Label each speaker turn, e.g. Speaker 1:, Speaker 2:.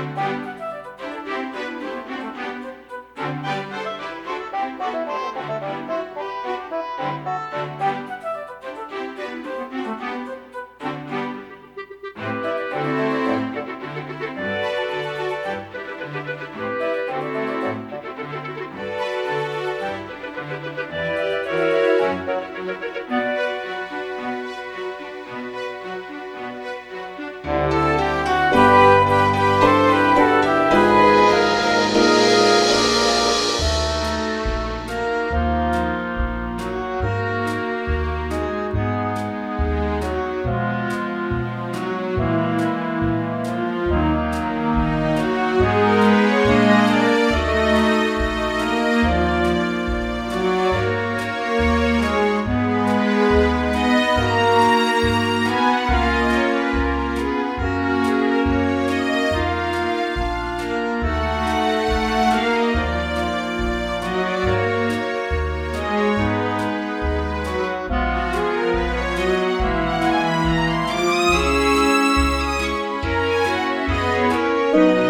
Speaker 1: Thank you. you